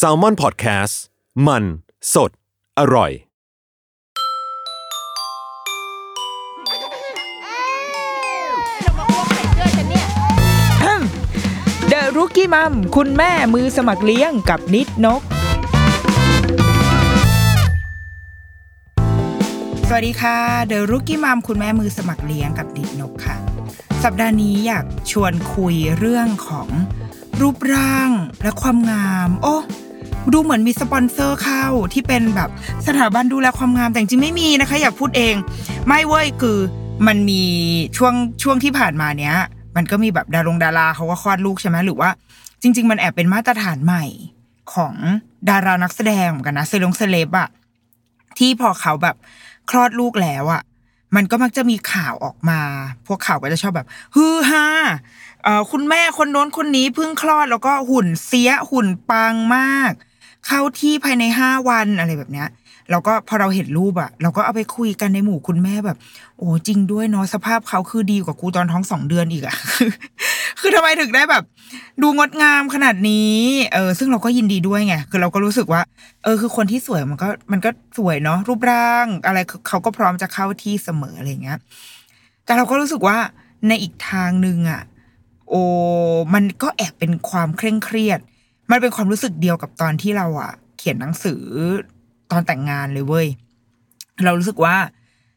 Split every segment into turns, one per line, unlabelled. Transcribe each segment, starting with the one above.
s a l m o n PODCAST มัน สด อร่อย
เดอะรุกี้มัมคุณแม่มือสมัครเลี้ยงกับนิดนก สวัสดีค่ะเดอะรุกี้มัมคุณแม่มือสมัครเลี้ยงกับนิดนกค่ะ สัปดาห์นี้อยากชวนคุยเรื่องของ รูปร่างและความงาม โอ้ดูเหมือนมีสปอนเซอร์เข้าที่เป็นแบบสถาบันดูแลความงามแต่จริงไม่มีนะคะ อยากพูดเอง ไม่เว้ยคือมันมีช่วงช่วงที่ผ่านมาเนี้ย มันก็มีแบบดารงดาราเขาก็คลอดลูกใช่ไหมหรือว่า จริง ๆ มันแอบเป็นมาตรฐานใหม่ของดารานักแสดงเหมือนกันนะเซลงเซเลบอะที่พอเขาแบบคลอดลูกแล้วอะมันก็มักจะมีข่าวออกมา พวกข่าวก็จะชอบแบบฮือฮาเอ่อ คุณแม่คนโน้นคนนี้เพิ่งคลอดแล้วก็หุ่นเสียหุ่นปังมาก เข้าที่ภายในห้าวันอะไรแบบเนี้ยแล้วก็พอเราเห็นรูปอะเราก็เอาไปคุยกันในหมู่คุณแม่แบบ โอ้จริงด้วยเนาะสภาพเขาคือดีกว่ากูตอนท้องสองเดือนอีกอะคือทำไมถึงได้แบบ ดูงดงามขนาดนี้เออซึ่งเราก็ยินดีด้วยไงคือเราก็รู้สึกว่า เออ คือคนที่สวยมันก็มันก็สวยเนาะรูปร่าง อะไรเขาก็พร้อมจะเข้าที่เสมออะไรเงี้ยแต่เราก็รู้สึกว่าในอีกทางหนึ่งอะ โอ้มันก็แอบเป็นความเคร่งเครียด มันเป็นความรู้สึกเดียวกับตอนที่เราอะเขียนหนังสือตอนแต่งงานเลยเว้ยเรารู้สึกว่า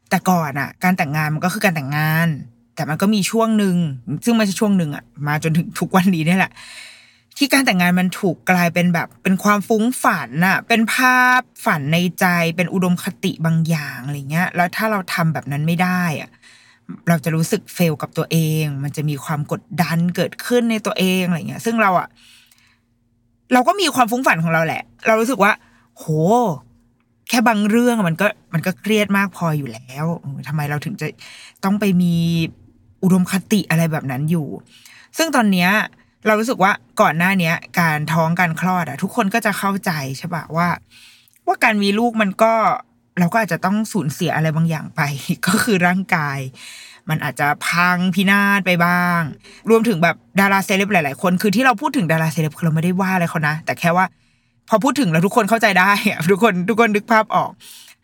แต่ก่อนอะการแต่งงานมันก็คือการแต่งงาน แต่มันก็มีช่วงหนึ่งซึ่งไม่ใช่ช่วงหนึ่งอะมาจนถึงทุกวันนี้นี่แหละที่การแต่งงานมันถูกกลายเป็นแบบ เป็นความฟุ้งฝันน่ะ เป็นภาพฝันในใจ เป็นอุดมคติบางอย่างอะไรเงี้ย แล้วถ้าเราทำแบบนั้นไม่ได้อะ เราจะรู้สึกเฟลกับตัวเอง มันจะมีความกดดันเกิดขึ้นในตัวเองอะไรเงี้ย ซึ่งเราอะเราก็มีความฟุ้งฝันของเราแหละ เรารู้สึกว่า โห แค่บางเรื่องมันก็มันก็เครียดมากพออยู่แล้วเออทำไมเราถึงจะต้องไปมีอุดมคติอะไรแบบนั้นอยู่ ซึ่งตอนเนี้ยเรารู้สึกว่าก่อนหน้าเนี้ย การท้องการคลอดอะทุกคนก็จะเข้าใจใช่ปะว่า ว่าการมีลูกมันก็ เราก็อาจจะต้องสูญเสียอะไรบางอย่างไป ก็คือร่างกาย มันอาจจะพังพินาศไปบ้าง รวมถึงแบบดาราเซเลบหลายๆ คน คือที่เราพูดถึงดาราเซเลบเราไม่ได้ว่าอะไรเขานะ แต่แค่ว่า พอพูดถึงแล้วทุกคนเข้าใจได้อะทุกคนทุกคนนึกภาพออก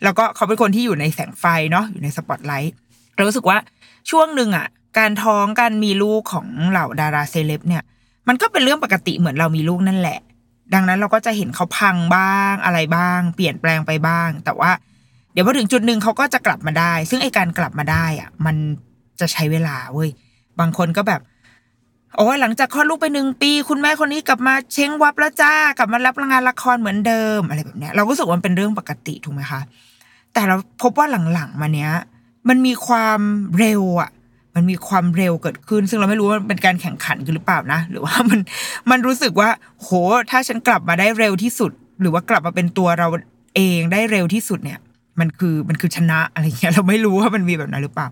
แล้วก็เขาเป็นคนที่อยู่ในแสงไฟเนาะอยู่ในสปอตไลท์เรารู้สึกว่าช่วงหนึ่งอะ การท้องการมีลูกของเหล่าดาราเซเลบเนี่ย มันก็เป็นเรื่องปกติเหมือนเรามีลูกนั่นแหละ ดังนั้นเราก็จะเห็นเขาพังบ้างอะไรบ้าง เปลี่ยนแปลงไปบ้าง แต่ว่า เดี๋ยวพอถึงจุดหนึ่งเขาก็จะกลับมาได้ ซึ่งไอการกลับมาได้อะ มันจะใช้เวลาเว้ย บางคนก็แบบโอ้หลังจากคลอดลูกไปหนึ่งปี คุณแม่คนนี้กลับมาเช้งวับแล้วจ้ากลับมารับงานละครเหมือนเดิมอะไรแบบเนี้ย เราก็รู้สึกว่ามันเป็นเรื่องปกติถูกไหมคะแต่เราพบว่าหลังๆมาเนี้ย มันมีความเร็วอะ มันมีความเร็วเกิดขึ้น ซึ่งเราไม่รู้ว่ามันเป็นการแข่งขันกันหรือเปล่านะ หรือว่ามันมันรู้สึกว่า โห ถ้าฉันกลับมาได้เร็วที่สุด หรือว่ากลับมาเป็นตัวเราเองได้เร็วที่สุดเนี่ย มันคือมันคือชนะอะไรเงี้ยเราไม่รู้ว่ามันมีแบบนั้นหรือเปล่า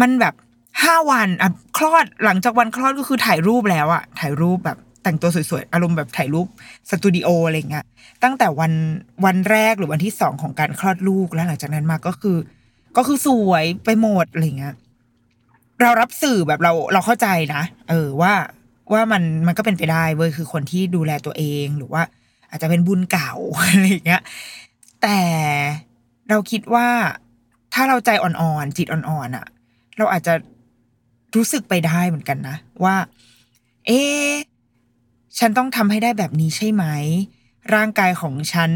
มันแบบห้าวันอะคลอดหลังจากวันคลอดก็คือถ่ายรูปแล้วอะถ่ายรูปแบบแต่งตัวสวยๆ อารมณ์แบบถ่ายรูปสตูดิโออะไรเงี้ยตั้งแต่วันวันแรกหรือวันที่สองของการคลอดลูกแล้วหลังจากนั้นมาก็คือ ก็คือสวยไปหมดอะไรเงี้ยเรารับสื่อแบบเราเราเข้าใจนะเออว่าว่ามันมันก็เป็นไปได้เว้ยคือคนที่ดูแลตัวเองหรือว่า อาจจะเป็นบุญเก่าอะไรเงี้ยแต่ เราคิดว่าถ้าเราใจอ่อนๆจิตอ่อนๆอะเราอาจจะรู้สึกไปได้เหมือนกันนะ ว่า เอ๊ะฉันต้องทำให้ได้แบบนี้ใช่ไหม ร่างกายของฉัน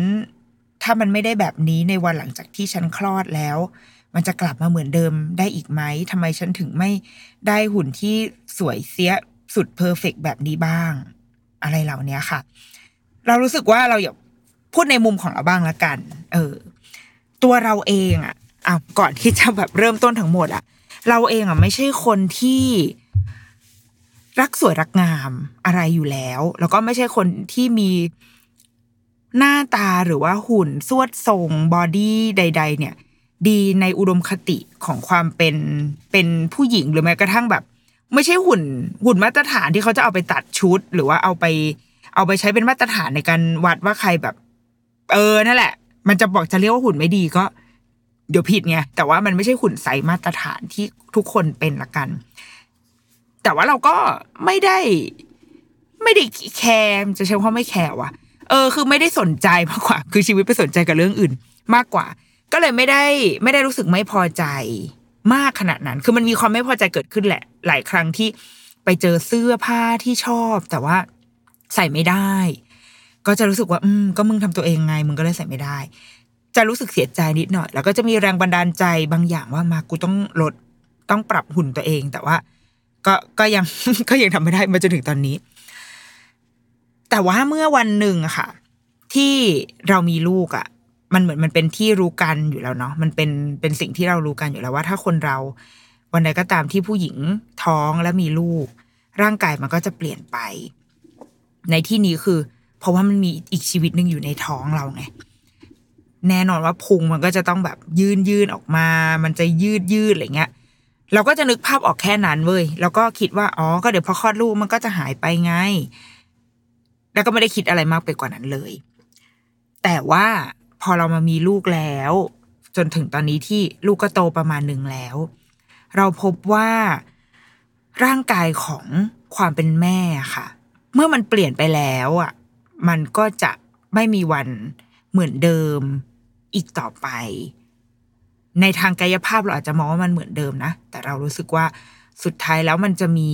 ถ้ามันไม่ได้แบบนี้ในวันหลังจากที่ฉันคลอดแล้ว มันจะกลับมาเหมือนเดิมได้อีกไหมทำไมฉันถึงไม่ได้หุ่นที่สวยเสียสุดเพอร์เฟกแบบนี้บ้าง อะไรเหล่านี้ค่ะ เรารู้สึกว่าเราอยากพูดในมุมของเราบ้างละกัน เออ ตัวเราเองอะอะก่อนที่จะแบบเริ่มต้นทั้งหมดอะ เราเองอะไม่ใช่คนที่รักสวยรักงามอะไรอยู่แล้ว แล้วก็ไม่ใช่คนที่มีหน้าตาหรือว่าหุ่นสวดทรงบอดี้ใด ๆ เนี่ย ดีในอุดมคติของความเป็นเป็นผู้หญิงหรือแม้กระทั่งแบบ ไม่ใช่หุ่นหุ่นมาตรฐานที่เขาจะเอาไปตัดชุด หรือว่าเอาไป เอาไปใช้เป็นมาตรฐานในการวัดว่าใครแบบ เออนั่นแหละ มันจะบอกจะเรียกว่าหุ่นไม่ดีก็ เดี๋ยวผิดไงแต่ว่ามันไม่ใช่หุ่นไซส์มาตรฐานที่ทุกคนเป็นละกัน แต่ว่าเราก็ไม่ได้ ไม่ได้แคร์จะใช้คำว่าไม่แคร์ว่ะ เออ คือไม่ได้สนใจมากกว่า คือชีวิตไปสนใจกับเรื่องอื่น มากกว่า ก็เลยไม่ได้ไม่ได้รู้สึกไม่พอใจมากขนาดนั้น คือมันมีความไม่พอใจเกิดขึ้นแหละ หลายครั้งที่ไปเจอเสื้อผ้าที่ชอบ แต่ว่าใส่ไม่ได้ ก็จะรู้สึกว่า อืม ก็มึงทำตัวเองไง มึงก็เลยใส่ไม่ได้ จะรู้สึกเสียใจนิดหน่อย แล้วก็จะมีแรงบันดาลใจบางอย่างว่ามากูต้องลดต้องปรับหุ่นตัวเอง แต่ว่า ก็ก็ยังก็ยังทำไม่ได้มาจนถึงตอนนี้ แต่ว่าเมื่อวันหนึ่งอะค่ะ ที่เรามีลูกอะมันเหมือนมันเป็นที่รู้กันอยู่แล้วเนาะมันเป็นเป็นสิ่งที่เรารู้กันอยู่แล้วว่า ถ้าคนเราวันใดก็ตามที่ผู้หญิงท้องและมีลูก ร่างกายมันก็จะเปลี่ยนไป ในที่นี้คือ เพราะว่ามันมีอีกชีวิตหนึ่งอยู่ในท้องเราไงแน่นอนว่าพุงมันก็จะต้องแบบยืนยืนออกมา มันจะยืดยืดอะไรเงี้ย เราก็จะนึกภาพออกแค่นั้นเว้ยแล้วก็คิดว่าอ๋อก็เดี๋ยวพอคลอดลูกมันก็จะหายไปไง แล้วก็ไม่ได้คิดอะไรมากไปกว่านั้นเลย แต่ว่าพอเรามามีลูกแล้ว จนถึงตอนนี้ที่ลูกก็โตประมาณหนึ่งแล้ว เราพบว่าร่างกายของความเป็นแม่ค่ะ เมื่อมันเปลี่ยนไปแล้วอะ มันก็จะไม่มีวันเหมือนเดิมอีกต่อไป ในทางกายภาพเราอาจจะมองว่ามันเหมือนเดิมนะ แต่เรารู้สึกว่าสุดท้ายแล้วมันจะมี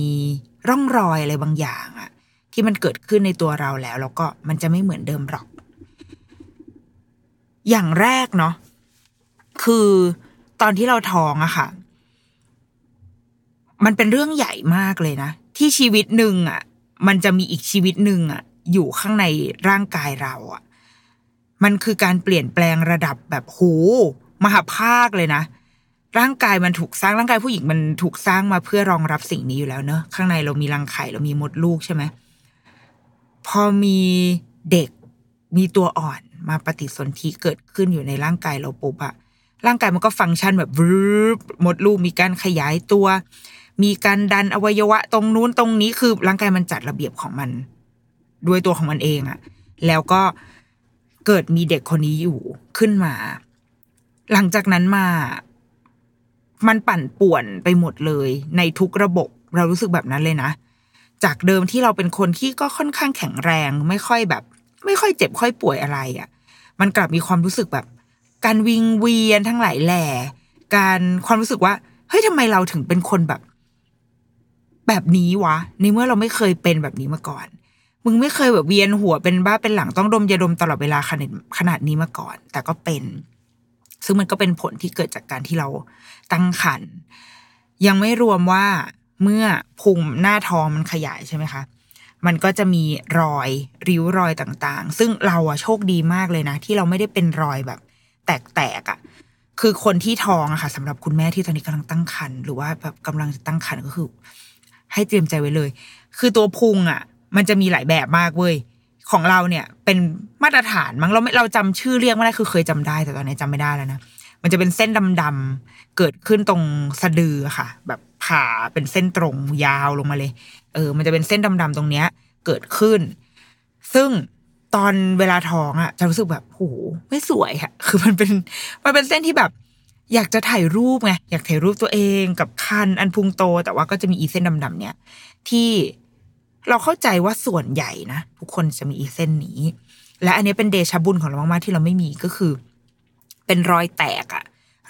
ร่องรอยอะไรบางอย่างอะที่มันเกิดขึ้นในตัวเราแล้ว แล้วก็มันจะไม่เหมือนเดิมหรอก อย่างแรกเนาะคือตอนที่เราท้องอะค่ะ มันเป็นเรื่องใหญ่มากเลยนะ ที่ชีวิตหนึ่งอะมันจะมีอีกชีวิตหนึ่งอะ อยู่ข้างในร่างกายเราอะมันคือการเปลี่ยนแปลงระดับแบบโหมหาภาคเลยนะ ร่างกายมันถูกสร้างร่างกายผู้หญิงมันถูกสร้างมาเพื่อรองรับสิ่งนี้อยู่แล้วเนอะข้างในเรามีรังไข่เรามีมดลูกใช่ไหมพอมีเด็กมีตัวอ่อนมาปฏิสนธิเกิดขึ้นอยู่ในร่างกายเราปุ๊บอะร่างกายมันก็ฟังก์ชันแบบวืบมดลูกมีการขยายตัว มีการดันอวัยวะตรงนู้นตรงนี้คือร่างกายมันจัดระเบียบของมัน ด้วยตัวของมันเองอะแล้วก็เกิดมีเด็กคนนี้อยู่ขึ้นมา หลังจากนั้นมา มันปั่นป่วนไปหมดเลย ในทุกระบบเรารู้สึกแบบนั้นเลยนะ จากเดิมที่เราเป็นคนที่ก็ค่อนข้างแข็งแรง ไม่ค่อยแบบ ไม่ค่อยเจ็บค่อยป่วยอะไรอะ่ะ มันกลับมีความรู้สึกแบบ การวิงเวียนทั้งหลายแหล่การความรู้สึกว่าเฮ้ยทำไมเราถึงเป็นคนแบบ แบบนี้วะ ในเมื่อเราไม่เคยเป็นแบบนี้มาก่อน มึงไม่เคยแบบเวียนหัวเป็นบ้าเป็นหลังต้องดมยาดมตลอดเวลาขนาดขนาดนี้มาก่อน แต่ก็เป็น ซึ่งมันก็เป็นผลที่เกิดจากการที่เราตั้งครรภ์ยังไม่รวมว่าเมื่อพุงหน้าท้องมันขยายใช่ไหมคะมันก็จะมีรอยริ้วรอยต่างๆ ซึ่งเราอะโชคดีมากเลยนะ ที่เราไม่ได้เป็นรอยแบบ แตกๆอะคือคนที่ท้องอะค่ะสำหรับคุณแม่ที่ตอนนี้กำลังตั้งครรภ์หรือว่าแบบกำลังจะตั้งครรภ์ก็คือ ให้เตรียมใจไว้เลย คือตัวพุงอะ มันจะมีหลายแบบมากเว้ยของเราเนี่ยเป็นมาตรฐานมั้งเราไม่เราจำชื่อเรียกไม่ได้คือเคยจำได้ แต่ตอนนี้จำไม่ได้แล้วนะมันจะเป็นเส้นดำๆเกิดขึ้นตรงสะดือค่ะ แบบผ่าเป็นเส้นตรงยาวลงมาเลย เออ มันจะเป็นเส้นดำๆตรงเนี้ย เกิดขึ้น ซึ่งตอนเวลาท้องอะจะรู้สึกแบบโหไม่สวยค่ะคือมันเป็นมันเป็นเส้นที่แบบ อยากจะถ่ายรูปไงอยากถ่ายรูปตัวเองกับคันอันพุงโต แต่ว่าก็จะมีอีเส้นดำๆเนี่ยที่ เราเข้าใจว่าส่วนใหญ่นะทุกคนจะมีอีเส้นนี้ และอันนี้เป็นเดชบุญของเรามากๆที่เราไม่มีก็คือ เป็นรอยแตกอะ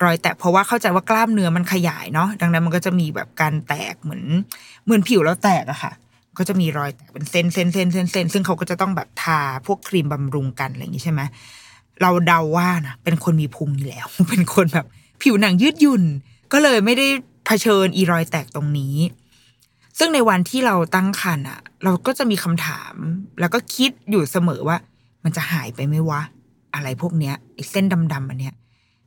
รอยแตกเพราะว่าเข้าใจว่ากล้ามเนื้อมันขยายเนาะดังนั้นมันก็จะมีแบบการแตกเหมือน เหมือนผิวแล้วแตกอะค่ะ ก็จะมีรอยแตกเป็นเส้นเส้นเส้นเส้นเส้นซึ่งเขาก็จะต้องแบบทาพวกครีมบำรุงกันอะไรอย่างนี้ใช่ไหมเราเดาว่านะเป็นคนมีพุงอยู่แล้ว เป็นคนแบบ ผิวหนังยืดหยุ่น ก็เลยไม่ได้เผชิญอีรอยแตกตรงนี้ ซึ่งในวันที่เราตั้งครรภ์อะเราก็จะมีคำถาม แล้วก็คิดอยู่เสมอว่า มันจะหายไปไหมวะ อะไรพวกเนี้ยไอ้เส้นดำๆอันเนี้ย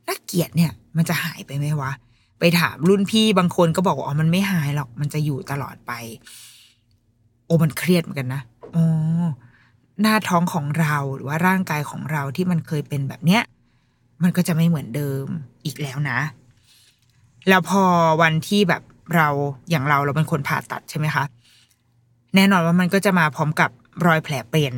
น่าเกลียดเนี่ย มันจะหายไปไหมวะ ไปถามรุ่นพี่บางคนก็บอกว่าอ๋อมันไม่หายหรอก มันจะอยู่ตลอดไป โอ้มันเครียดเหมือนกันนะอ๋อหน้าท้องของเราหรือว่าร่างกายของเราที่มันเคยเป็นแบบเนี้ย มันก็จะไม่เหมือนเดิมอีกแล้วนะ แล้วพอวันที่แบบ เราอย่างเราเราเป็นคนผ่าตัดใช่ไหมคะ แน่นอนว่ามันก็จะมาพร้อมกับรอยแผลเป็น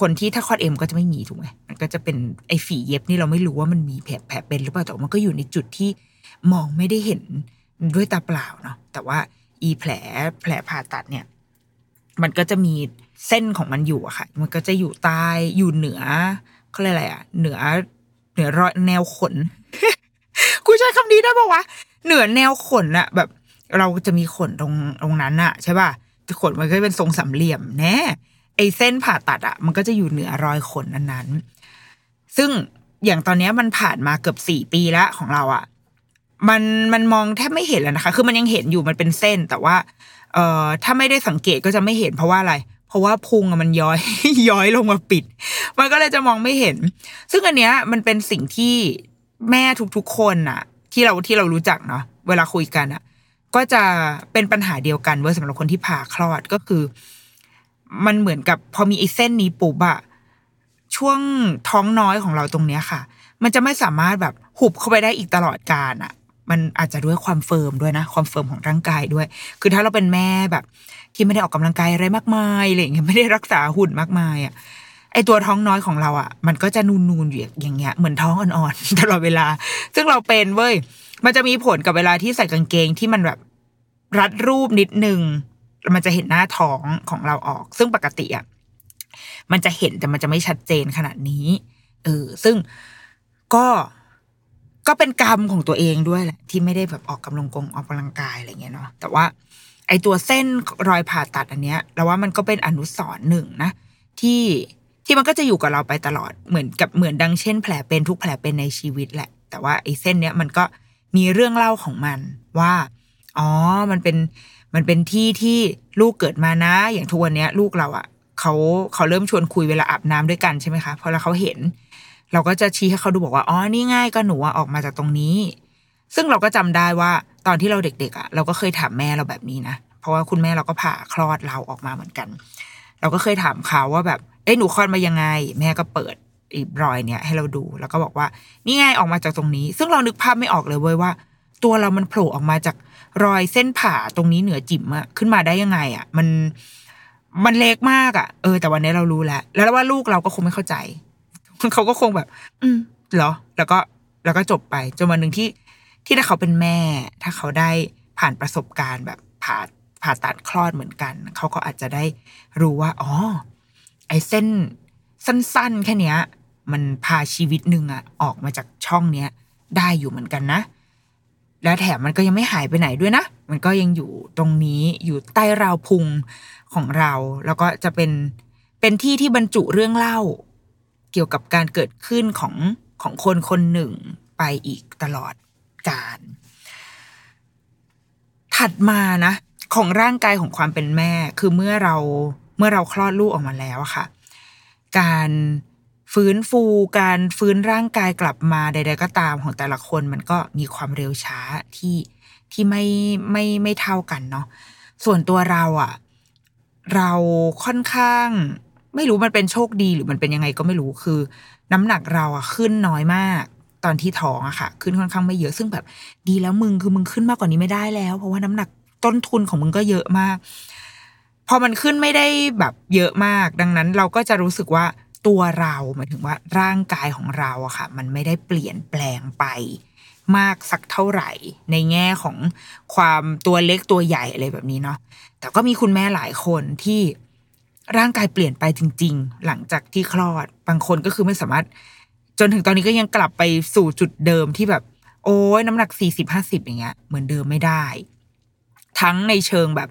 คนที่ถ้าคลอดเอ็มก็จะไม่มีถูกไหมมันก็จะเป็นไอ้ฝีเย็บนี่เราไม่รู้ว่ามันมีแผลแผลเป็นหรือเปล่าแต่มันก็อยู่ในจุดที่มองไม่ได้เห็นด้วยตาเปล่าเนาะแต่ว่าอีแผลแผลผ่าตัดเนี่ย มันก็จะมีเส้นของมันอยู่อะค่ะ มันก็จะอยู่ใต้อยู่เหนือเขาเรียกอะไรอะเหนือเหนือรอยแนวขน กูใช้คำนี้ได้ปะวะ เหนือแนวขนอะแบบ เราจะมีขนตรงตรงนั้นอะใช่ป่ะขนมันก็เป็นทรงสามเหลี่ยมแน่ไอเส้นผ่าตัดอะมันก็จะอยู่เหนือรอยขนนั้นๆซึ่งอย่างตอนนี้มันผ่านมาเกือบสี่ปีแล้วของเราอะมันมันมองแทบไม่เห็นแล้วนะคะ คือมันยังเห็นอยู่มันเป็นเส้นแต่ว่า เอ่อถ้าไม่ได้สังเกตก็จะไม่เห็นเพราะว่าอะไร เพราะว่าพุงมันย้อยย้อยลงมาปิด มันก็เลยจะมองไม่เห็น ซึ่งอันเนี้ยมันเป็นสิ่งที่ แม่ทุกๆคนอะที่เราที่เรารู้จักเนาะเวลาคุยกันอะก็จะเป็นปัญหาเดียวกันเว้ยสำหรับคนที่ผ่าคลอดก็คือ มันเหมือนกับพอมีไอ้เส้นนี้ปุ๊บอะช่วงท้องน้อยของเราตรงเนี้ยค่ะ มันจะไม่สามารถแบบหุบเข้าไปได้อีกตลอดกาลอะมันอาจจะด้วยความ firm ด้วยนะ ความ firm ของร่างกายด้วย คือถ้าเราเป็นแม่แบบ ที่ไม่ได้ออกกำลังกายอะไรมากมายอะไรอย่างเงี้ยไม่ได้รักษาหุ่นมากมายอะ ไอตัวท้องน้อยของเราอะมันก็จะนูนๆอยู่อย่างเงี้ยเหมือนท้องอ่อนๆตลอดเวลา ซึ่งเราเป็นเว้ยมันจะมีผลกับเวลาที่ใส่กางเกงที่มันแบบรัดรูปนิดนึงมันจะเห็นหน้าท้องของเราออก ซึ่งปกติอะมันจะเห็นแต่มันจะไม่ชัดเจนขนาดนี้เออซึ่งก็ก็เป็นกรรมของตัวเองด้วยแหละที่ไม่ได้แบบออกกำลังกงออกกำลังกายอะไรเงี้ยเนาะแต่ว่า ไอตัวเส้นรอยผ่าตัดอันเนี้ยเราว่ามันก็เป็นอนุสรณ์หนึ่งนะที่ ที่มันก็จะอยู่กับเราไปตลอดเหมือนกับเหมือนดังเช่น แผลเป็นทุกแผลเป็นในชีวิตแหละ แต่ว่าไอ้เส้นเนี้ยมันก็มีเรื่องเล่าของมันว่าอ๋อมันเป็นมันเป็นที่ที่ลูกเกิดมานะ อย่างทุกวันเนี้ย ลูกเราอะ่ะเขาเขาเริ่มชวนคุยเวลาอาบน้ำด้วยกันใช่ไหมคะพอแล้วเขาเห็น เราก็จะชี้ให้เขาดูบอกว่าอ๋อนี่ง่ายก็หนูอะออกมาจากตรงนี้ ซึ่งเราก็จำได้ว่าตอนที่เราเด็กๆอะ่ะ เราก็เคยถามแม่เราแบบนี้นะเพราะว่าคุณแม่เราก็ผ่าคลอดเราออกมาเหมือนกัน เราก็เคยถามเขาว่าแบบ เอ้ยหนูคลอดมายังไง แม่ก็เปิดอีบรอยเนี่ยให้เราดูแล้วก็บอกว่า นี่ไงออกมาจากตรงนี้ ซึ่งเรานึกภาพไม่ออกเลยเว้ยว่า ตัวเรามันโผล่ออกมาจากรอยเส้นผ่าตรงนี้เหนือจิ๋มอะขึ้นมาได้ยังไงอะมันมันเล็กมากอะเออแต่วันนี้เรารู้แล้ว แล้วว่าลูกเราก็คงไม่เข้าใจเขาก็คงแบบ อืมเหรอ แล้วก็แล้วก็จบไปจนวันหนึ่งที่ที่ถ้าเขาเป็นแม่ ถ้าเขาได้ผ่านประสบการณ์แบบผ่าผ่าตัดคลอดเหมือนกัน เขาก็อาจจะได้รู้ว่าอ๋อ ไอ้เส้นสั้น ๆ แค่เนี้ย มันพาชีวิตหนึ่งอะออกมาจากช่องเนี้ย ได้อยู่เหมือนกันนะ แล้วแถมมันก็ยังไม่หายไปไหนด้วยนะ มันก็ยังอยู่ตรงนี้อยู่ใต้ราวพุงของเรา แล้วก็จะเป็นเป็นที่ที่บรรจุเรื่องเล่า เกี่ยวกับการเกิดขึ้นของของคนคนหนึ่งไปอีกตลอดกาลถัดมานะ ของร่างกายของความเป็นแม่คือเมื่อเรา เมื่อเราคลอดลูกออกมาแล้วอะค่ะ การฟื้นฟูการฟื้นร่างกายกลับมาใด ๆ ก็ตามของแต่ละคนมันก็มีความเร็วช้าที่ที่ไม่ไม่ไม่เท่ากันเนาะส่วนตัวเราอะเราค่อนข้าง ไม่รู้มันเป็นโชคดีหรือมันเป็นยังไงก็ไม่รู้คือ น้ำหนักเราอะขึ้นน้อยมากตอนที่ท้องอะค่ะ ขึ้นค่อนข้างไม่เยอะซึ่งแบบดีแล้วมึงคือมึงขึ้นมากกว่านี้ไม่ได้แล้ว เพราะว่าน้ำหนักต้นทุนของมึงก็เยอะมาก พอมันขึ้นไม่ได้แบบเยอะมาก ดังนั้นเราก็จะรู้สึกว่าตัวเราหมายถึงว่าร่างกายของเราอะค่ะ มันไม่ได้เปลี่ยนแปลงไปมากสักเท่าไหร่ ในแง่ของความตัวเล็กตัวใหญ่อะไรแบบนี้เนาะแต่ก็มีคุณแม่หลายคนที่ร่างกายเปลี่ยนไปจริง ๆ หลังจากที่คลอดบางคนก็คือไม่สามารถ จนถึงตอนนี้ก็ยังกลับไปสู่จุดเดิมที่แบบ โอ้ยน้ำหนักสี่สิบห้าสิบอย่างเงี้ยเหมือนเดิมไม่ได้ ทั้งในเชิงแบบ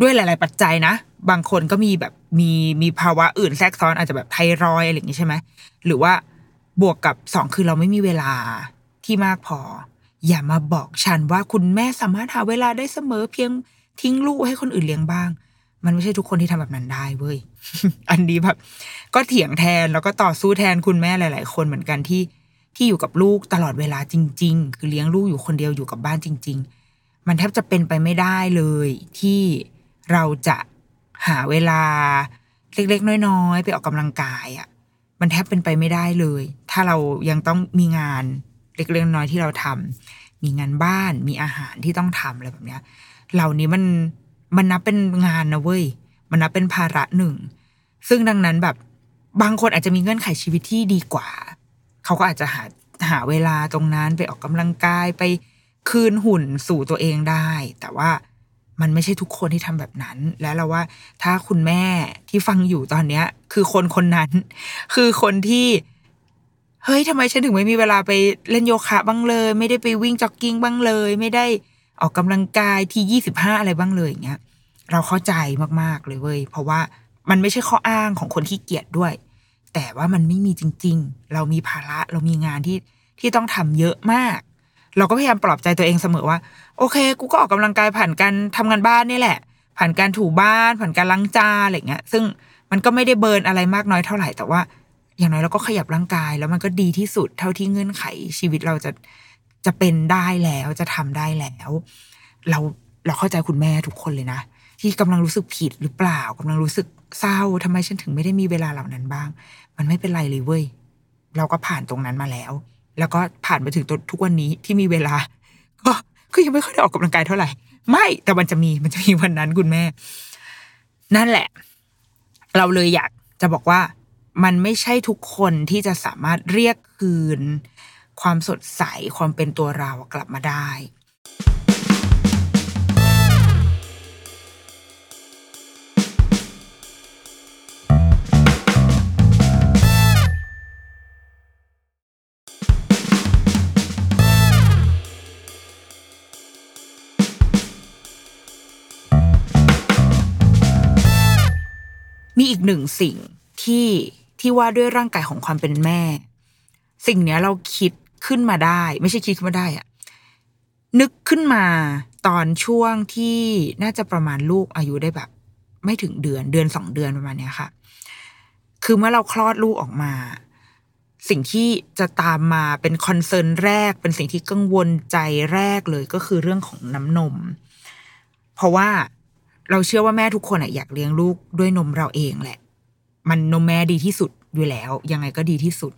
ด้วยหลาย ๆ ปัจจัยนะ บางคนก็มีแบบมีมีภาวะอื่นแทรกซ้อนอาจจะแบบไทรอยอะไรอย่างนี้ใช่ไหมหรือว่าบวกกับสองคือเราไม่มีเวลาที่มากพอ อย่ามาบอกฉันว่าคุณแม่สามารถหาเวลาได้เสมอเพียงทิ้งลูกให้คนอื่นเลี้ยงบ้าง มันไม่ใช่ทุกคนที่ทำแบบนั้นได้เว้ยอันนี้แบบ ก็เถียงแทนแล้วก็ต่อสู้แทนคุณแม่หลาย ๆ คนเหมือนกันที่ที่อยู่กับลูกตลอดเวลาจริง ๆ คือเลี้ยงลูกอยู่คนเดียวอยู่กับบ้านจริง ๆ มันแทบจะเป็นไปไม่ได้เลยที่ เราจะหาเวลาเล็กๆ น้อยๆ ไปออกกำลังกายอะ่ะ มันแทบเป็นไปไม่ได้เลย ถ้าเรายังต้องมีงานเล็กๆน้อยๆที่เราทำมีงานบ้านมีอาหารที่ต้องทำอะไรแบบเนี้ย เหล่านี้มันมันนับเป็นงานนะเว้ย มันนับเป็นภาระหนึ่ง ซึ่งดังนั้นแบบบางคนอาจจะมีเงื่อนไขชีวิตที่ดีกว่า เขาก็อาจจะหาหาเวลาตรงนั้นไปออกกำลังกายไปคืนหุ่นสู่ตัวเองได้ แต่ว่า มันไม่ใช่ทุกคนที่ทำแบบนั้น แล้วเราว่าถ้าคุณแม่ที่ฟังอยู่ตอนเนี้ย คือคนคนนั้น คือคนที่เฮ้ยทำไมฉันถึงไม่มีเวลาไปเล่นโยคะบ้างเลย ไม่ได้ไปวิ่งจ็อกกิ้งบ้างเลย ไม่ได้ออกกำลังกายที่ยี่สิบห้าอะไรบ้างเลยอย่างเงี้ย เราเข้าใจมากๆเลยเว้ยเพราะว่ามันไม่ใช่ข้ออ้างของคนที่เกียจด้วย แต่ว่ามันไม่มีจริง ๆ เรามีภาระเรามีงานที่ที่ต้องทำเยอะมาก เราก็พยายามปลอบใจตัวเองเสมอว่า โอเค กูก็ออกกำลังกายผ่านการทำงานบ้านนี่แหละ ผ่านการถูบ้าน ผ่านการล้างจานอะไรเงี้ย ซึ่งมันก็ไม่ได้เบิร์นอะไรมากน้อยเท่าไหร่แต่ว่า อย่างน้อยเราก็ขยับร่างกาย แล้วมันก็ดีที่สุดเท่าที่เงื่อนไขชีวิตเราจะจะเป็นได้แล้วจะทำได้แล้ว เราเราเข้าใจคุณแม่ทุกคนเลยนะที่กำลังรู้สึกผิดหรือเปล่ากำลังรู้สึกเศร้าทำไมฉันถึงไม่ได้มีเวลาเหล่านั้นบ้าง มันไม่เป็นไรเลยเว้ย เราก็ผ่านตรงนั้นมาแล้ว แล้วก็ผ่านมาถึงทุกวันนี้ที่มีเวลา ก็ก็ยังไม่ค่อยได้ออกกำลังกายเท่าไหร่ ไม่แต่มันจะมีมันจะมีวันนั้นคุณแม่ นั่นแหละ เราเลยอยากจะบอกว่ามันไม่ใช่ทุกคนที่จะสามารถเรียกคืน ความสดใสความเป็นตัวเรากลับมาได้ มีอีกหนึ่งสิ่งที่ที่ว่าด้วยร่างกายของความเป็นแม่ สิ่งเนี้ยเราคิดขึ้นมาได้ ไม่ใช่คิดขึ้นมาได้อะนึกขึ้นมาตอนช่วงที่น่าจะประมาณลูกอายุได้แบบ ไม่ถึงเดือนเดือนสองเดือนประมาณเนี้ยค่ะ คือเมื่อเราคลอดลูกออกมา สิ่งที่จะตามมาเป็นคอนเซิร์นแรก เป็นสิ่งที่กังวลใจแรกเลยก็คือเรื่องของน้ำนม เพราะว่า เราเชื่อว่าแม่ทุกคนอยากเลี้ยงลูกด้วยนมเราเองแหละ มันนมแม่ดีที่สุดอยู่แล้ว ยังไงก็ดีที่สุด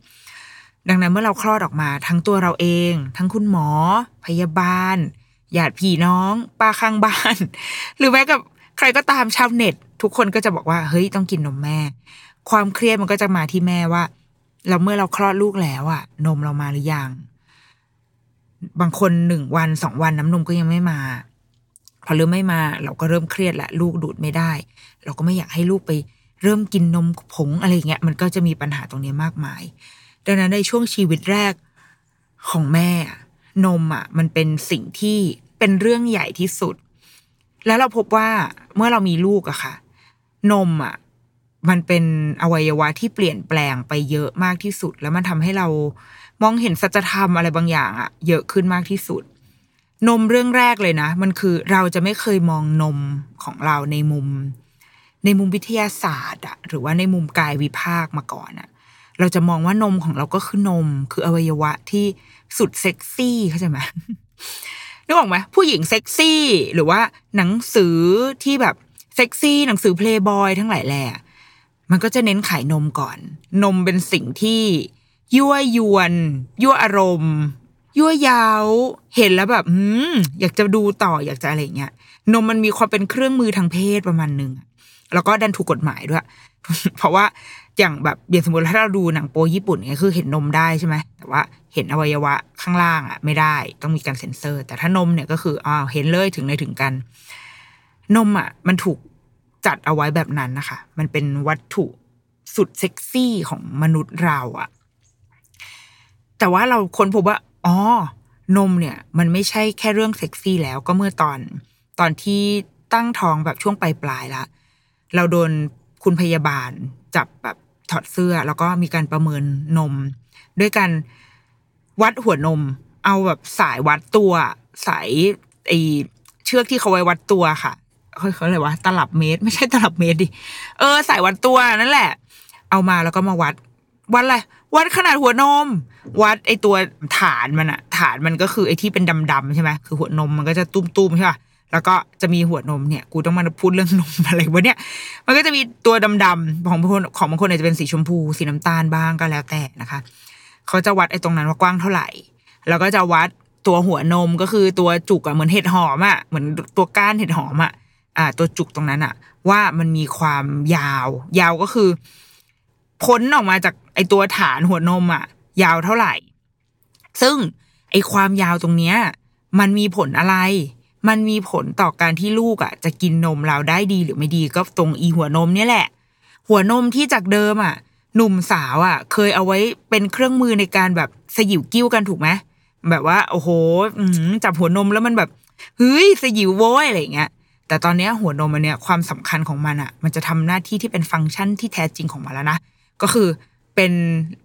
ดังนั้นเมื่อเราคลอดออกมา ทั้งตัวเราเอง ทั้งคุณหมอ พยาบาลญาติพี่น้องป้าข้างบ้าน หรือแม้กับใครก็ตามชาวเน็ต ทุกคนก็จะบอกว่า เฮ้ยต้องกินนมแม่ ความเครียดมันก็จะมาที่แม่ว่าเราเมื่อเราคลอดลูกแล้วอะนมเรามาหรือยังบางคนหนึ่งวันสองวันน้ำนมก็ยังไม่มา อเริ่มไม่มา เราก็เริ่มเครียดละลูกดูดไม่ได้ เราก็ไม่อยากให้ลูกไปเริ่มกินนมผงอะไรเงี้ยมันก็จะมีปัญหาตรงนี้มากมาย ดังนั้นในช่วงชีวิตแรกของแม่ นมอะมันเป็นสิ่งที่เป็นเรื่องใหญ่ที่สุด แล้วเราพบว่าเมื่อเรามีลูกอะค่ะ นมอะมันเป็นอวัยวะที่เปลี่ยนแปลงไปเยอะมากที่สุด แล้วมันทำให้เรามองเห็นสัจธรรมอะไรบางอย่างอะเยอะขึ้นมากที่สุด นมเรื่องแรกเลยนะ มันคือเราจะไม่เคยมองนมของเราในมุม ในมุมวิทยาศาสตร์อะหรือว่าในมุมกายวิภาคมาก่อนอะเราจะมองว่านมของเราก็คือนม คืออวัยวะที่สุดเซ็กซี่เข้าใจไหมนึกออกไหมผู้หญิงเซ็กซี่ หรือว่าหนังสือที่แบบเซ็กซี่หนังสือเพลย์บอยทั้งหลายแหล่มันก็จะเน้นขายนมก่อน นมเป็นสิ่งที่ยั่วยวน ยั่วอารมณ์ ยั่วยาวเห็นแล้วแบบอืมอยากจะดูต่ออยากจะอะไรเงี้ยนมมันมีความเป็นเครื่องมือทางเพศประมาณหนึ่งแล้วก็ดันถูกกฎหมายด้วย เพราะว่าอย่างแบบอย่างสมมติถ้าเราดูหนังโปญี่ปุ่นเนี่ยคือเห็นนมได้ใช่ไหมแต่ว่าเห็นอวัยวะข้างล่างอะ ไม่ได้ต้องมีการเซ็นเซอร์ แต่ถ้านมเนี่ยก็คืออ้าวเห็นเลยถึงในถึงกัน นมอะ มันถูกจัดเอาไว้แบบนั้นนะคะ มันเป็นวัตถุสุดเซ็กซี่ของมนุษย์เราอะ แต่ว่าเราค้นพบว่า อ๋อนมเนี่ยมันไม่ใช่แค่เรื่องเซ็กซี่แล้วก็เมื่อตอน ตอนที่ตั้งท้องแบบช่วงปลายปลายละเราโดนคุณพยาบาลจับแบบถอดเสื้อ แล้วก็มีการประเมินนม ด้วยการวัดหัวนม เอาแบบสายวัดตัวสายไอเชือกที่เขาไว้วัดตัวค่ะเขาเขาเลยว่าตลับเมตร ไม่ใช่ตลับเมตรดิเออสายวัดตัวนั่นแหละ เอามาแล้วก็มาวัด วัดอะไรวัดขนาดหัวนม วัดไอตัวฐานมันอะฐานมันก็คือไอที่เป็นดำๆใช่ไหมคือหัวนมมันก็จะตุ้มๆใช่ป่ะแล้วก็จะมีหัวนมเนี่ย กูต้องมาพูดเรื่องนมอะไรวะเนี่ย มันก็จะมีตัวดำๆของบางคนของบางคนอาจจะเป็นสีชมพู สีน้ำตาลบ้างก็แล้วแต่นะคะ เขาจะวัดไอ้ตรงนั้นว่ากว้างเท่าไหร่ แล้วก็จะวัดตัวหัวนมก็คือตัวจุกอะเหมือนเห็ดหอมอะเหมือนตัวก้านเห็ดหอมอะอ่า ตัวจุกตรงนั้นอะว่ามันมีความยาว ยาวก็คือ พ้นออกมาจากไอตัวฐานหัวนมอะยาวเท่าไหร่ ซึ่งไอความยาวตรงเนี้ยมันมีผลอะไร มันมีผลต่อการที่ลูกอะจะกินนมเราได้ดีหรือไม่ดีก็ตรงอีหัวนมเนี่ยแหละ หัวนมที่จากเดิมอะหนุ่มสาวอะเคยเอาไว้เป็นเครื่องมือในการแบบสยิวกิ้วกันถูกไหมแบบว่า โอ้โหจับหัวนมแล้วมันแบบเฮ้ยสยิวโว้ยอะไรเงี้ยแต่ตอนเนี้ยหัวนมมันเนี่ยความสำคัญของมันอะมันจะทำหน้าที่ที่เป็นฟังก์ชันที่แท้จริงของมันแล้วนะ ก็คือเป็น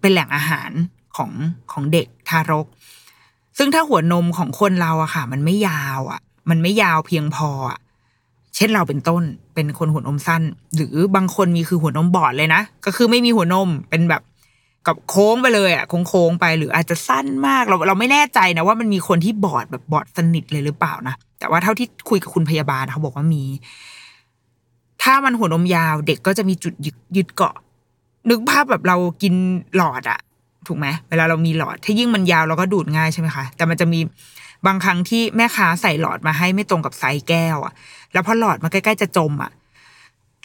เป็นแหล่งอาหารของของเด็กทารก ซึ่งถ้าหัวนมของคนเราอะค่ะ มันไม่ยาวอะมันไม่ยาวเพียงพออะเช่นเราเป็นต้นเป็นคนหัวนมสั้น หรือบางคนมีคือหัวนมบอดเลยนะก็คือไม่มีหัวนมเป็นแบบกับโค้งไปเลยอะโค้งๆไปหรืออาจจะสั้นมากเราเราไม่แน่ใจนะว่ามันมีคนที่บอดแบบบอดสนิทเลยหรือเปล่านะแต่ว่าเท่าที่คุยกับคุณพยาบาลเขาบอกว่ามี ถ้ามันหัวนมยาวเด็กก็จะมีจุดยึดยึดเกาะ นึกภาพแบบเรากินหลอดอะถูกไหมเวลาเรามีหลอด ถ้ายิ่งมันยาวเราก็ดูดง่ายใช่ไหมคะ แต่มันจะมีบางครั้งที่แม่ค้าใส่หลอดมาให้ไม่ตรงกับไซส์แก้วอะแล้วพอหลอดมาใกล้ๆจะจมอะ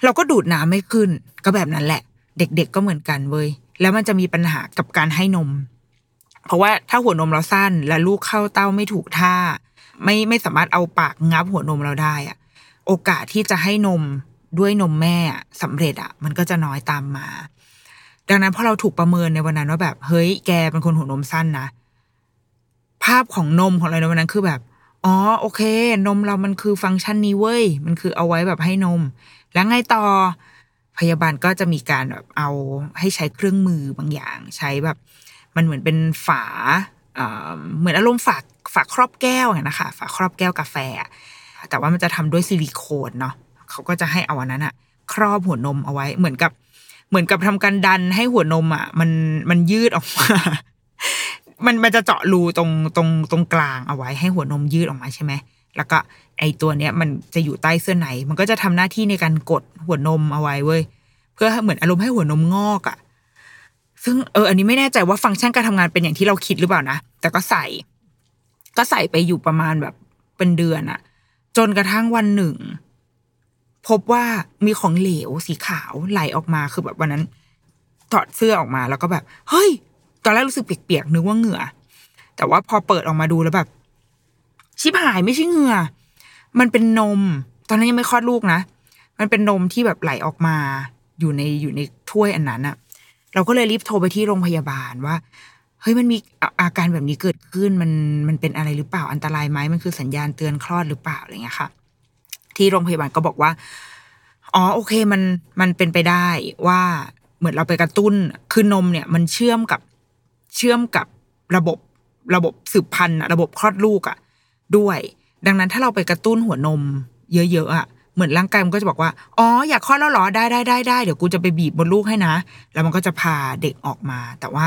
เราก็ดูดน้ำไม่ขึ้น ก็แบบนั้นแหละ เด็กๆก็เหมือนกันเว้ยแล้วมันจะมีปัญหากับการให้นม เพราะว่าถ้าหัวนมเราสั้น และลูกเข้าเต้าไม่ถูกท่า ไม่ไม่สามารถเอาปากงับหัวนมเราได้อะโอกาสที่จะให้นมด้วยนมแม่อะสำเร็จอะมันก็จะน้อยตามมา ดังนั้นพอเราถูกประเมินในวันนั้นว่าแบบ เฮ้ยแกเป็นคนหัวนมสั้นนะภาพของนมของเราในวันนั้นคือแบบอ๋อโอเค นมเรามันคือฟังก์ชันนี้เว้ย มันคือเอาไว้แบบให้นม แล้วไงต่อพยาบาลก็จะมีการแบบเอาให้ใช้เครื่องมือบางอย่าง ใช้แบบ มันเหมือนเป็นฝาเหมือนอารมณ์ฝาฝาครอบแก้วอะนะคะฝาครอบแก้วกาแฟ แต่ว่ามันจะทำด้วยซิลิโคนเนาะเขาก็จะให้เอาอันนั้นอะครอบหัวนมเอาไว้เหมือนกับ เหมือนกับทำการดันให้หัวนมอะ มันมันยืดออกมา มันมันจะเจาะรูตรงตรงตรงกลางเอาไว้ให้หัวนมยืดออกมาใช่ไหมแล้วก็ไอตัวเนี้ยมันจะอยู่ใต้เสื้อในมันก็จะทำหน้าที่ในการกดหัวนมเอาไว้เว้ยเพื่อเหมือนอารมณ์ให้หัวนมงอกอะ ซึ่งเอออันนี้ไม่แน่ใจว่าฟังก์ชันการทำงานเป็นอย่างที่เราคิดหรือเปล่านะแต่ก็ใส่ ก็ใส่ไปอยู่ประมาณแบบเป็นเดือนอะ จนกระทั่งวันหนึ่ง พบว่ามีของเหลวสีขาวไหลออกมาคือแบบวันนั้นถอดเสื้อออกมาแล้วก็แบบ เฮ้ย ตอนแรกรู้สึกเปียกๆนึกว่าเหงื่อ แต่ว่าพอเปิดออกมาดูแล้วแบบ ชิบหายไม่ใช่เหงื่อ มันเป็นนม ตอนนั้นยังไม่คลอดลูกนะ มันเป็นนมที่แบบไหลออกมาอยู่ในอยู่ในถ้วยอันนั้นอะเราก็เลยรีบโทรไปที่โรงพยาบาลว่าเฮ้ยมันมีอาการแบบนี้เกิดขึ้นมันมันเป็นอะไรหรือเปล่าอันตรายไหมมันคือสัญญาณเตือนคลอดหรือเปล่าอะไรเงี้ยค่ะ ที่โรงพยาบาลก็บอกว่า อ๋อโอเคมันมันเป็นไปได้ว่าเหมือนเราไปกระตุ้น คือนมเนี่ย มันเชื่อมกับเชื่อมกับระบบระบบสืบพันธุ์ระบบคลอดลูกอะด้วย ดังนั้นถ้าเราไปกระตุ้นหัวนม เยอะๆอะเหมือนร่างกายมันก็จะบอกว่า อ๋ออยากคลอดแล้วหรอได้ได้ได้ได้เดี๋ยวกูจะไปบีบบนลูกให้นะ แล้วมันก็จะพาเด็กออกมา แต่ว่า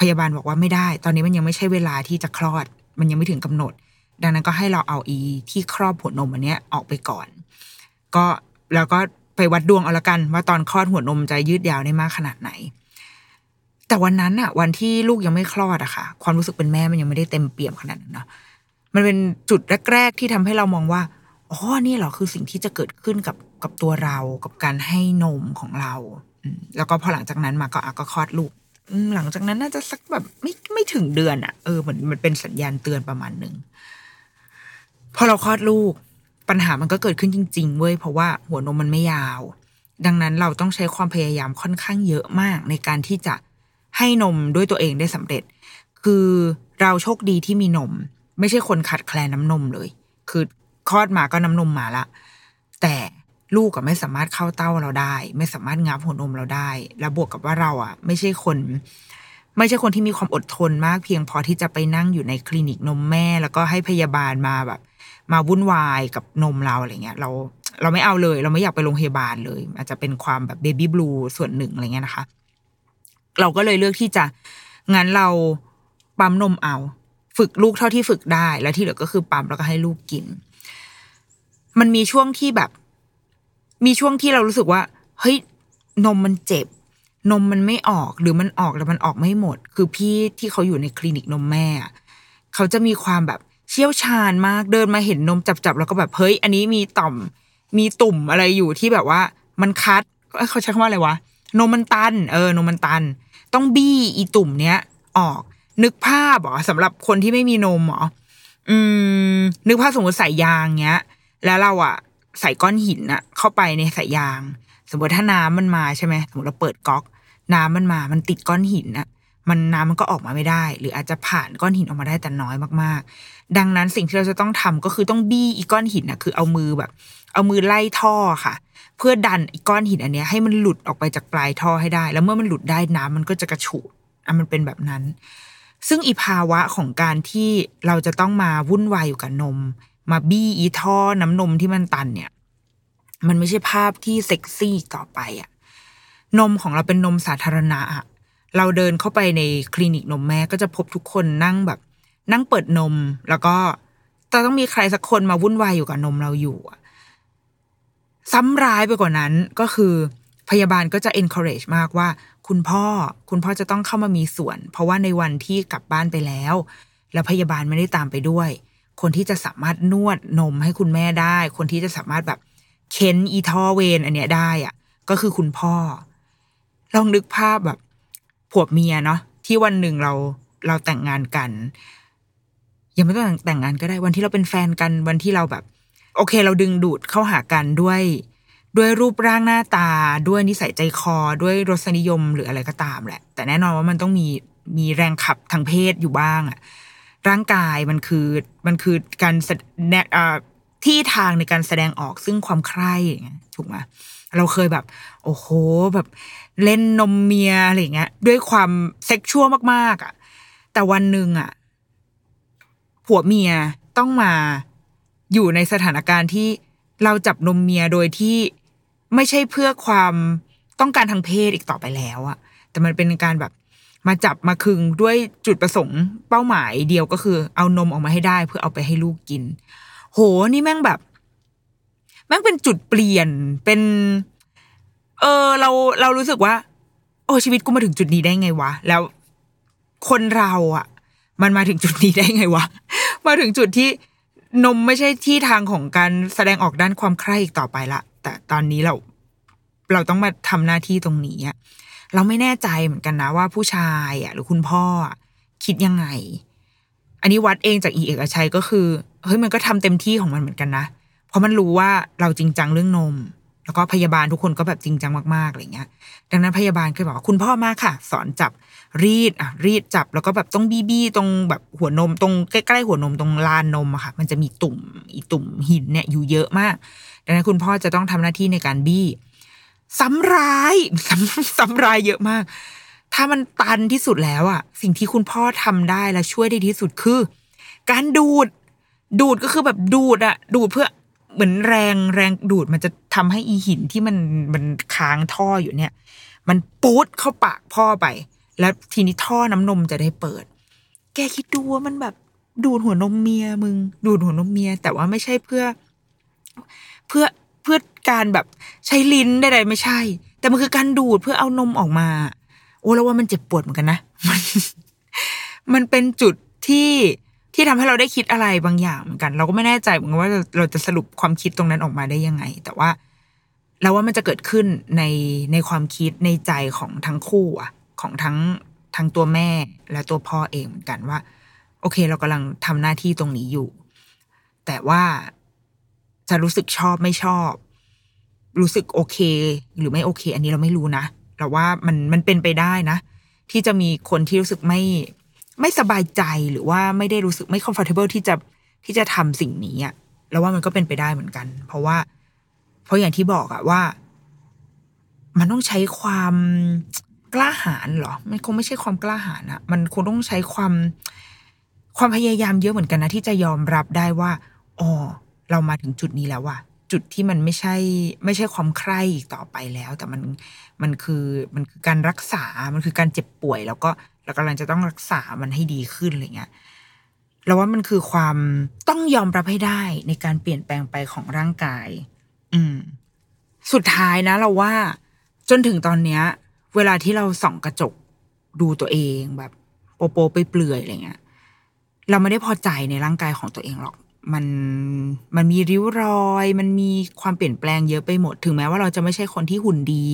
พยาบาลบอกว่าไม่ได้ ตอนนี้มันยังไม่ใช่เวลาที่จะคลอด มันยังไม่ถึงกำหนด ดังนั้นก็ให้เราเอาอีที่ครอบหัวนมอันเนี้ยออกไปก่อน ก็แล้วก็ไปวัดดวงเอาละกัน ว่าตอนคลอดหัวนมจะยืดยาวได้มากขนาดไหน แต่วันนั้นอะวันที่ลูกยังไม่คลอดอะค่ะ ความรู้สึกเป็นแม่มันยังไม่ได้เต็มเปี่ยมขนาดนั้นเนาะมันเป็นจุดแรก ๆ ที่ทำให้เรามองว่าอ๋อนี่เหรอคือสิ่งที่จะเกิดขึ้นกับกับตัวเรากับการให้นมของเราแล้วก็พอหลังจากนั้นมาก็อะก็คลอดลูกหลังจากนั้นน่าจะสักแบบไม่ไม่ถึงเดือนอะ่ะเออเหมือนมันเป็นสัญญาณเตือนประมาณหนึ่ง พอเราคลอดลูกปัญหามันก็เกิดขึ้นจริง ๆ เว้ยเพราะว่าหัวนมมันไม่ยาว ดังนั้นเราต้องใช้ความพยายามค่อนข้างเยอะมากในการที่จะให้นมด้วยตัวเองได้สำเร็จ คือเราโชคดีที่มีนม ไม่ใช่คนขาดแคลนน้ำนมเลย คือคลอดมาก็น้ำนมมาละ แต่ลูกก็ไม่สามารถเข้าเต้าเราได้ ไม่สามารถงับหัวนมเราได้ แล้วบวกกับว่าเราอะ ไม่ใช่คน ไม่ใช่คนที่มีความอดทนมากเพียงพอที่จะไปนั่งอยู่ในคลินิกนมแม่ แล้วก็ให้พยาบาลมาแบบ มาวุ่นวายกับนมเราอะไรเงี้ย เราเราไม่เอาเลย เราไม่อยากไปโรงพยาบาลเลย อาจจะเป็นความแบบเบบี้บลูส่วนหนึ่งอะไรเงี้ยนะคะ เราก็เลยเลือกที่จะงั้นเราปั๊มนมเอา ฝึกลูกเท่าที่ฝึกได้ แล้วที่เหลือก็คือปั๊มแล้วก็ให้ลูกกิน มันมีช่วงที่แบบ มีช่วงที่เรารู้สึกว่า เฮ้ยนมมันเจ็บ นมมันไม่ออกหรือมันออกแต่มันออกไม่หมด คือพี่ที่เขาอยู่ในคลินิกนมแม่เขาจะมีความแบบ เชี่ยวชาญมากเดินมาเห็นนมจับๆแล้วก็แบบเฮ้ยอันนี้มีต่อมมีตุ่มอะไรอยู่ที่แบบว่ามันคัดเขาใช้คำว่าอะไรวะนมมันตัน เออนมมันตัน ต้องบี้อีตุ่มเนี้ย ออก นึกภาพเหรอสำหรับคนที่ไม่มีนมหรออืม นึกภาพสมมติใส่ยางเงี้ย แล้วเราอะใส่ก้อนหินอะเข้าไปในสายยาง สมมติถ้าน้ำมันมาใช่ไหมสมมติเราเปิดก๊อก น้ำมันมา มันติดก้อนหินอะ มันน้ำมันก็ออกมาไม่ได้ หรืออาจจะผ่านก้อนหินออกมาได้แต่น้อยมากๆ ดังนั้นสิ่งที่เราจะต้องทำก็คือต้องบี้อีก้อนหินอะคือเอามือแบบ เอามือไล่ท่อค่ะ เพื่อดันอีก้อนหินอันนี้ให้มันหลุดออกไปจากปลายท่อให้ได้ แล้วเมื่อมันหลุดได้น้ำมันก็จะกระฉูดอะมันเป็นแบบนั้น ซึ่งอีภาวะของการที่เราจะต้องมาวุ่นวายอยู่กับนม มาบี้อีท่อน้ำนมที่มันตันเนี่ย มันไม่ใช่ภาพที่เซ็กซี่ต่อไปอะนมของเราเป็นนมสาธารณะอะ เราเดินเข้าไปในคลินิกนมแม่ก็จะพบทุกคนนั่งแบบ นั่งเปิดนม แล้วก็จะต้องมีใครสักคนมาวุ่นวายอยู่กับนมเราอยู่อะซ้ำร้ายไปกว่านั้นก็คือพยาบาลก็จะ encourage มากว่า คุณพ่อคุณพ่อจะต้องเข้ามามีส่วน เพราะว่าในวันที่กลับบ้านไปแล้ว แล้วพยาบาลไม่ได้ตามไปด้วย คนที่จะสามารถนวดนมให้คุณแม่ได้ คนที่จะสามารถแบบเค้นอีทอเวนอันเนี้ยได้อะก็คือคุณพ่อ ลองนึกภาพแบบ ผัวเมียเนาะที่วันหนึ่งเราเราแต่งงานกัน ยังไม่ต้องแต่งงานก็ได้วันที่เราเป็นแฟนกันวันที่เราแบบ โอเค เราดึงดูดเข้าหากันด้วย ด้วยรูปร่างหน้าตาด้วยนิสัยใจคอ ด้วยรสนิยมหรืออะไรก็ตามแหละ แต่แน่นอนว่ามันต้องมีมีแรงขับทางเพศอยู่บ้างอะร่างกายมันคือมันคือการแสดงที่ทางในการแสดงออกซึ่งความใคร่อย่างเงี้ยถูกไหมเราเคยแบบ โอ้โหแบบ เล่นนมเมียอะไรเงี้ย ด้วยความเซ็กชวลมากๆอะ แต่วันหนึ่งอะผัวเมียต้องมาอยู่ในสถานการณ์ที่เราจับนมเมียโดยที่ไม่ใช่เพื่อความต้องการทางเพศอีกต่อไปแล้วอะแต่มันเป็นการแบบมาจับมาคึงด้วยจุดประสงค์เป้าหมายเดียวก็คือ เอานมออกมาให้ได้เพื่อเอาไปให้ลูกกิน โหนี่แม่งแบบ แม่งเป็นจุดเปลี่ยนเป็น เออ เราเรารู้สึกว่า โอ้ชีวิตกูมาถึงจุดนี้ได้ไงวะ แล้วคนเราอะ มันมาถึงจุดนี้ได้ไงวะ มาถึงจุดที่นมไม่ใช่ที่ทางของการแสดงออกด้านความใคร่อีกต่อไปละ แต่ตอนนี้เราเราต้องมาทำหน้าที่ตรงนี้อะเราไม่แน่ใจเหมือนกันนะว่าผู้ชายอะ หรือคุณพ่อคิดยังไง อันนี้วัดเองจากอีเอกชัยก็คือเฮ้ยมันก็ทำเต็มที่ของมันเหมือนกันนะ เพราะมันรู้ว่าเราจริงจังเรื่องนม แล้วก็พยาบาลทุกคนก็แบบจริงจังมากๆอะไรเงี้ย ดังนั้นพยาบาลก็บอกว่าคุณพ่อมาค่ะ สอนจับรีดอะรีดจับ แล้วก็แบบต้องบี้บี้ตรงแบบหัวนมตรงใกล้ๆหัวนมตรงลานนมอะค่ะ มันจะมีตุ่มอีตุ่มหินเนี่ยอยู่เยอะมาก ดังนั้นคุณพ่อจะต้องทำหน้าที่ในการบี้ซ้ำร้ายซ้ำซ้ำร้ายเยอะมาก ถ้ามันตันที่สุดแล้วอะสิ่งที่คุณพ่อทำได้และช่วยได้ที่สุดคือ การดูดดูดก็คือแบบดูดอะดูดเพื่อ เหมือนแรงแรงดูดมันจะทำให้อีหินที่มันมันค้างท่ออยู่เนี่ย มันปูดเข้าปากพ่อไป แล้วทีนี้ท่อน้ำนมจะได้เปิด แกคิดดูว่ามันแบบดูดหัวนมเมียมึง ดูดหัวนมเมีย แต่ว่าไม่ใช่เพื่อ เพื่อเพื่อการแบบใช้ลิ้นใดๆไม่ใช่ แต่มันคือการดูดเพื่อเอานมออกมา โอ้แล้วว่ามันเจ็บปวดเหมือนกันนะมันมันเป็นจุดที่ ที่ทำให้เราได้คิดอะไรบางอย่างเหมือนกัน เราก็ไม่แน่ใจเหมือนกันว่าเราจะสรุปความคิดตรงนั้นออกมาได้ยังไง แต่ว่าเราว่ามันจะเกิดขึ้นในในความคิดในใจของทั้งคู่อะของทั้งทั้งตัวแม่และตัวพ่อเองเหมือนกันว่า โอเค เรากำลังทำหน้าที่ตรงนี้อยู่ แต่ว่าจะรู้สึกชอบไม่ชอบ รู้สึกโอเค หรือไม่โอเค อันนี้เราไม่รู้นะเราว่ามันมันเป็นไปได้นะ ที่จะมีคนที่รู้สึกไม่ ไม่สบายใจหรือว่าไม่ได้รู้สึกไม่ comfortable ที่จะที่จะทำสิ่งนี้อะแล้วว่ามันก็เป็นไปได้เหมือนกัน เพราะว่า เพราะอย่างที่บอกอะว่า มันต้องใช้ความกล้าหาญเหรอ มันคงไม่ใช่ความกล้าหาญอะมันคงต้องใช้ความความพยายามเยอะเหมือนกันนะที่จะยอมรับได้ว่าอ๋อเรามาถึงจุดนี้แล้วว่ะ จุดที่มันไม่ใช่ไม่ใช่ความใคร่อีกต่อไปแล้ว แต่มันมันคือมันคือการรักษา มันคือการเจ็บป่วย แล้วก็เรากำลังจะต้องรักษามันให้ดีขึ้นอะไรเงี้ยเราว่ามันคือความต้องยอมรับให้ได้ในการเปลี่ยนแปลงไปของร่างกาย อืม สุดท้ายนะ เราว่าจนถึงตอนเนี้ย เวลาที่เราส่องกระจกดูตัวเองแบบ โปโปไปเปลือยอะไรเงี้ยเราไม่ได้พอใจในร่างกายของตัวเองหรอก มันมันมีริ้วรอย มันมีความเปลี่ยนแปลงเยอะไปหมด ถึงแม้ว่าเราจะไม่ใช่คนที่หุ่นดี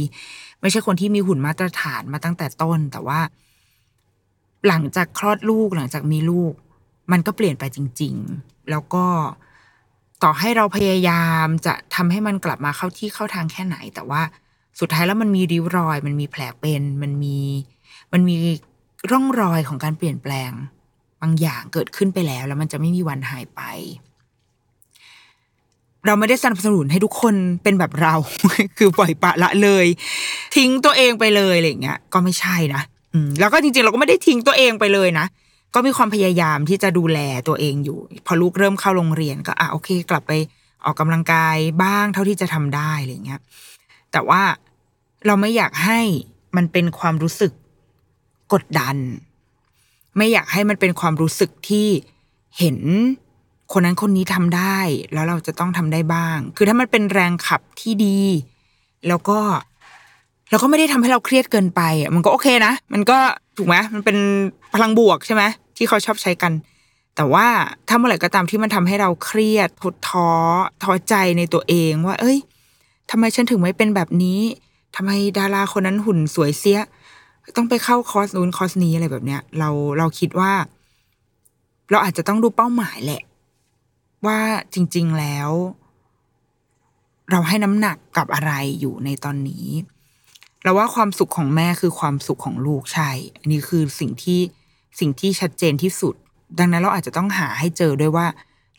ไม่ใช่คนที่มีหุ่นมาตรฐานมาตั้งแต่ต้น แต่ว่า หลังจากคลอดลูกหลังจากมีลูก มันก็เปลี่ยนไปจริง ๆ แล้วก็ต่อให้เราพยายามจะทำให้มันกลับมาเข้าที่เข้าทางแค่ไหน แต่ว่าสุดท้ายแล้วมันมีริ้วรอย มันมีแผลเป็น มันมี มันมีร่องรอยของการเปลี่ยนแปลง บางอย่างเกิดขึ้นไปแล้ว แล้วมันจะไม่มีวันหายไป เราไม่ได้สนับสนุนให้ทุกคนเป็นแบบเรา คือปล่อยปละละเลย ทิ้งตัวเองไปเลยอะไรอย่างเงี้ยก็ไม่ใช่นะอืมแล้วก็จริงๆ เราก็ไม่ได้ทิ้งตัวเองไปเลยนะก็มีความพยายามที่จะดูแลตัวเองอยู่ พอลูกเริ่มเข้าโรงเรียนก็อะโอเค กลับไปออกกำลังกายบ้างเท่าที่จะทำได้อะไรเงี้ย แต่ว่าเราไม่อยากให้มันเป็นความรู้สึกกดดัน ไม่อยากให้มันเป็นความรู้สึกที่เห็นคนนั้นคนนี้ทำได้ แล้วเราจะต้องทำได้บ้าง คือถ้ามันเป็นแรงขับที่ดี แล้วก็แล้วก็ไม่ได้ทำให้เราเครียดเกินไปอะมันก็โอเคนะ มันก็ถูกไหมมันเป็นพลังบวกใช่ไหมที่เขาชอบใช้กัน แต่ว่าถ้าเมื่อไหร่ก็ตามที่มันทำให้เราเครียดทดท้อท้อใจในตัวเองว่า เอ้ยทำไมฉันถึงไม่เป็นแบบนี้ทำไมดาราคนนั้นหุ่นสวยเสีย ต้องไปเข้าคอร์สนู้นคอร์สนี้อะไรแบบเนี้ย เราเราคิดว่า เราอาจจะต้องดูเป้าหมายแหละ ว่าจริง ๆแล้ว เราให้น้ำหนักกับอะไรอยู่ในตอนนี้ เราว่าความสุขของแม่คือความสุขของลูกใช่ อันนี้คือสิ่งที่สิ่งที่ชัดเจนที่สุด ดังนั้นเราอาจจะต้องหาให้เจอด้วยว่า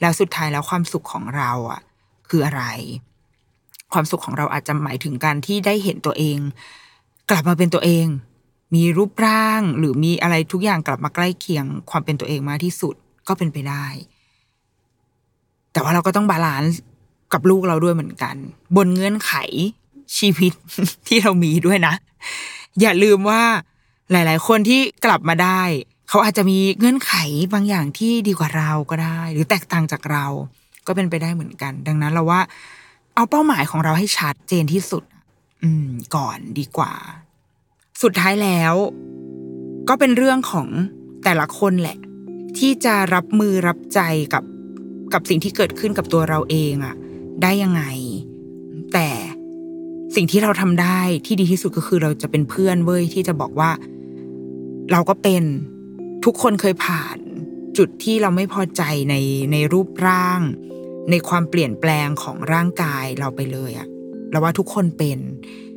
แล้วสุดท้ายแล้วความสุขของเราอะ คืออะไร ความสุขของเราอาจจะหมายถึงการที่ได้เห็นตัวเอง กลับมาเป็นตัวเอง มีรูปร่างหรือมีอะไรทุกอย่างกลับมาใกล้เคียงความเป็นตัวเองมากที่สุดก็เป็นไปได้ แต่ว่าเราก็ต้อง balance กับลูกเราด้วยเหมือนกัน บนเงื่อนไขชีวิตที่เรามีด้วยนะ อย่าลืมว่าหลาย ๆ คนที่กลับมาได้ เขาอาจจะมีเงื่อนไขบางอย่างที่ดีกว่าเราก็ได้ หรือแตกต่างจากเรา ก็เป็นไปได้เหมือนกัน ดังนั้นเราว่า เอาเป้าหมายของเราให้ชัดเจนที่สุด อืม ก่อนดีกว่า สุดท้ายแล้ว ก็เป็นเรื่องของแต่ละคนแหละ ที่จะรับมือรับใจกับกับสิ่งที่เกิดขึ้นกับตัวเราเองอะได้ยังไง แต่สิ่งที่เราทำได้ที่ดีที่สุดก็คือเราจะเป็นเพื่อนเว้ยที่จะบอกว่า เราก็เป็นทุกคนเคยผ่านจุดที่เราไม่พอใจในในรูปร่าง ในความเปลี่ยนแปลงของร่างกายเราไปเลยอะเราว่าทุกคนเป็น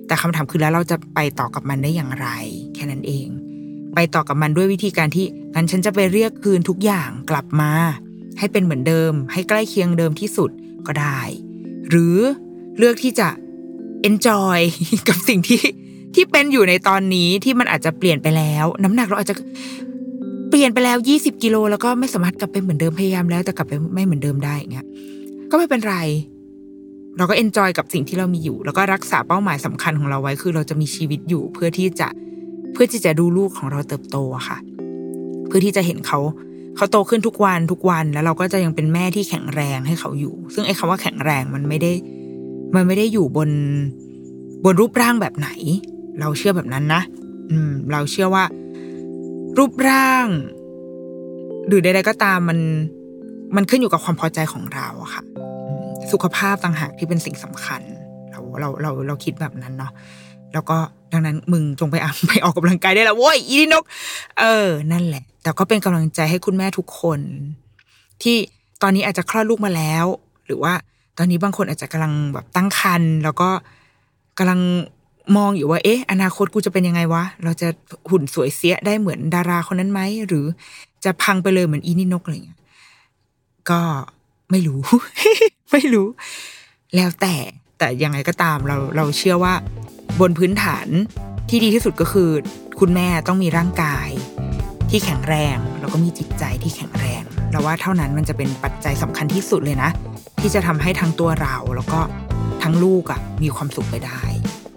แต่คำถามคือแล้วเราจะไปต่อกับมันได้อย่างไร แค่นั้นเอง ไปต่อกับมันด้วยวิธีการที่งั้นฉันจะไปเรียกคืนทุกอย่างกลับมา ให้เป็นเหมือนเดิม ให้ใกล้เคียงเดิมที่สุดก็ได้ หรือเลือกที่จะ enjoy กับสิ่งที่ที่เป็นอยู่ในตอนนี้ที่มันอาจจะเปลี่ยนไปแล้ว น้ำหนักเราอาจจะเปลี่ยนไปแล้วยี่สิบกิโลแล้วก็ไม่สามารถกลับไปเหมือนเดิมพยายามแล้วแต่กลับไปไม่เหมือนเดิมได้เงี้ยก็ไม่เป็นไร เราก็ enjoy กับสิ่งที่เรามีอยู่ แล้วก็รักษาเป้าหมายสำคัญของเราไว้คือเราจะมีชีวิตอยู่ เพื่อที่จะเพื่อที่จะดูลูกของเราเติบโตอะค่ะ เพื่อที่จะเห็นเขาเขาโตขึ้นทุกวันทุกวันแล้วเราก็จะยังเป็นแม่ที่แข็งแรงให้เขาอยู่ ซึ่งไอ้คาว่าแข็งแรงมันไม่ได้ มันไม่ได้อยู่บนบนรูปร่างแบบไหน เราเชื่อแบบนั้นนะ อืม เราเชื่อว่า รูปร่าง หรือใดๆก็ตามมัน มันขึ้นอยู่กับความพอใจของเราอะค่ะ สุขภาพต่างหากที่เป็นสิ่งสำคัญ เราเราเราเราคิดแบบนั้นเนาะแล้วก็ดังนั้นมึงจงไปอะไปออกกำลังกายได้แล้วโว้ยอีนก เออ นั่นแหละ แต่ก็เป็นกำลังใจให้คุณแม่ทุกคน ที่ตอนนี้อาจจะคลอดลูกมาแล้ว หรือว่าตอนนี้บางคนอาจจะกำลังแบบตั้งครรภ์แล้วก็กำลังมองอยู่ว่า เอ๊ะ อนาคตกูจะเป็นยังไงวะ เราจะหุ่นสวยเสียได้เหมือนดาราคนนั้นไหม หรือจะพังไปเลยเหมือนอีนี่นกอะไรเงี้ย ก็ ไม่รู้ ไม่รู้ แล้วแต่แต่ยังไงก็ตามเราเราเชื่อว่า บนพื้นฐานที่ดีที่สุดก็คือ คุณแม่ต้องมีร่างกาย ที่แข็งแรงแล้วก็มีจิตใจที่แข็งแรงเราว่าเท่านั้นมันจะเป็นปัจจัยสำคัญที่สุดเลยนะ ที่จะทำให้ทั้งตัวเราแล้วก็ทั้งลูกอะ่ะ มีความสุขไปได้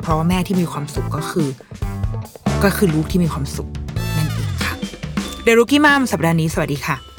เพราะว่าแม่ที่มีความสุขก็คือ ก็คือลูกที่มีความสุขนั่นเองค่ะเดรุกี้มามสัปดาห์นี้สวัสดีค่ะ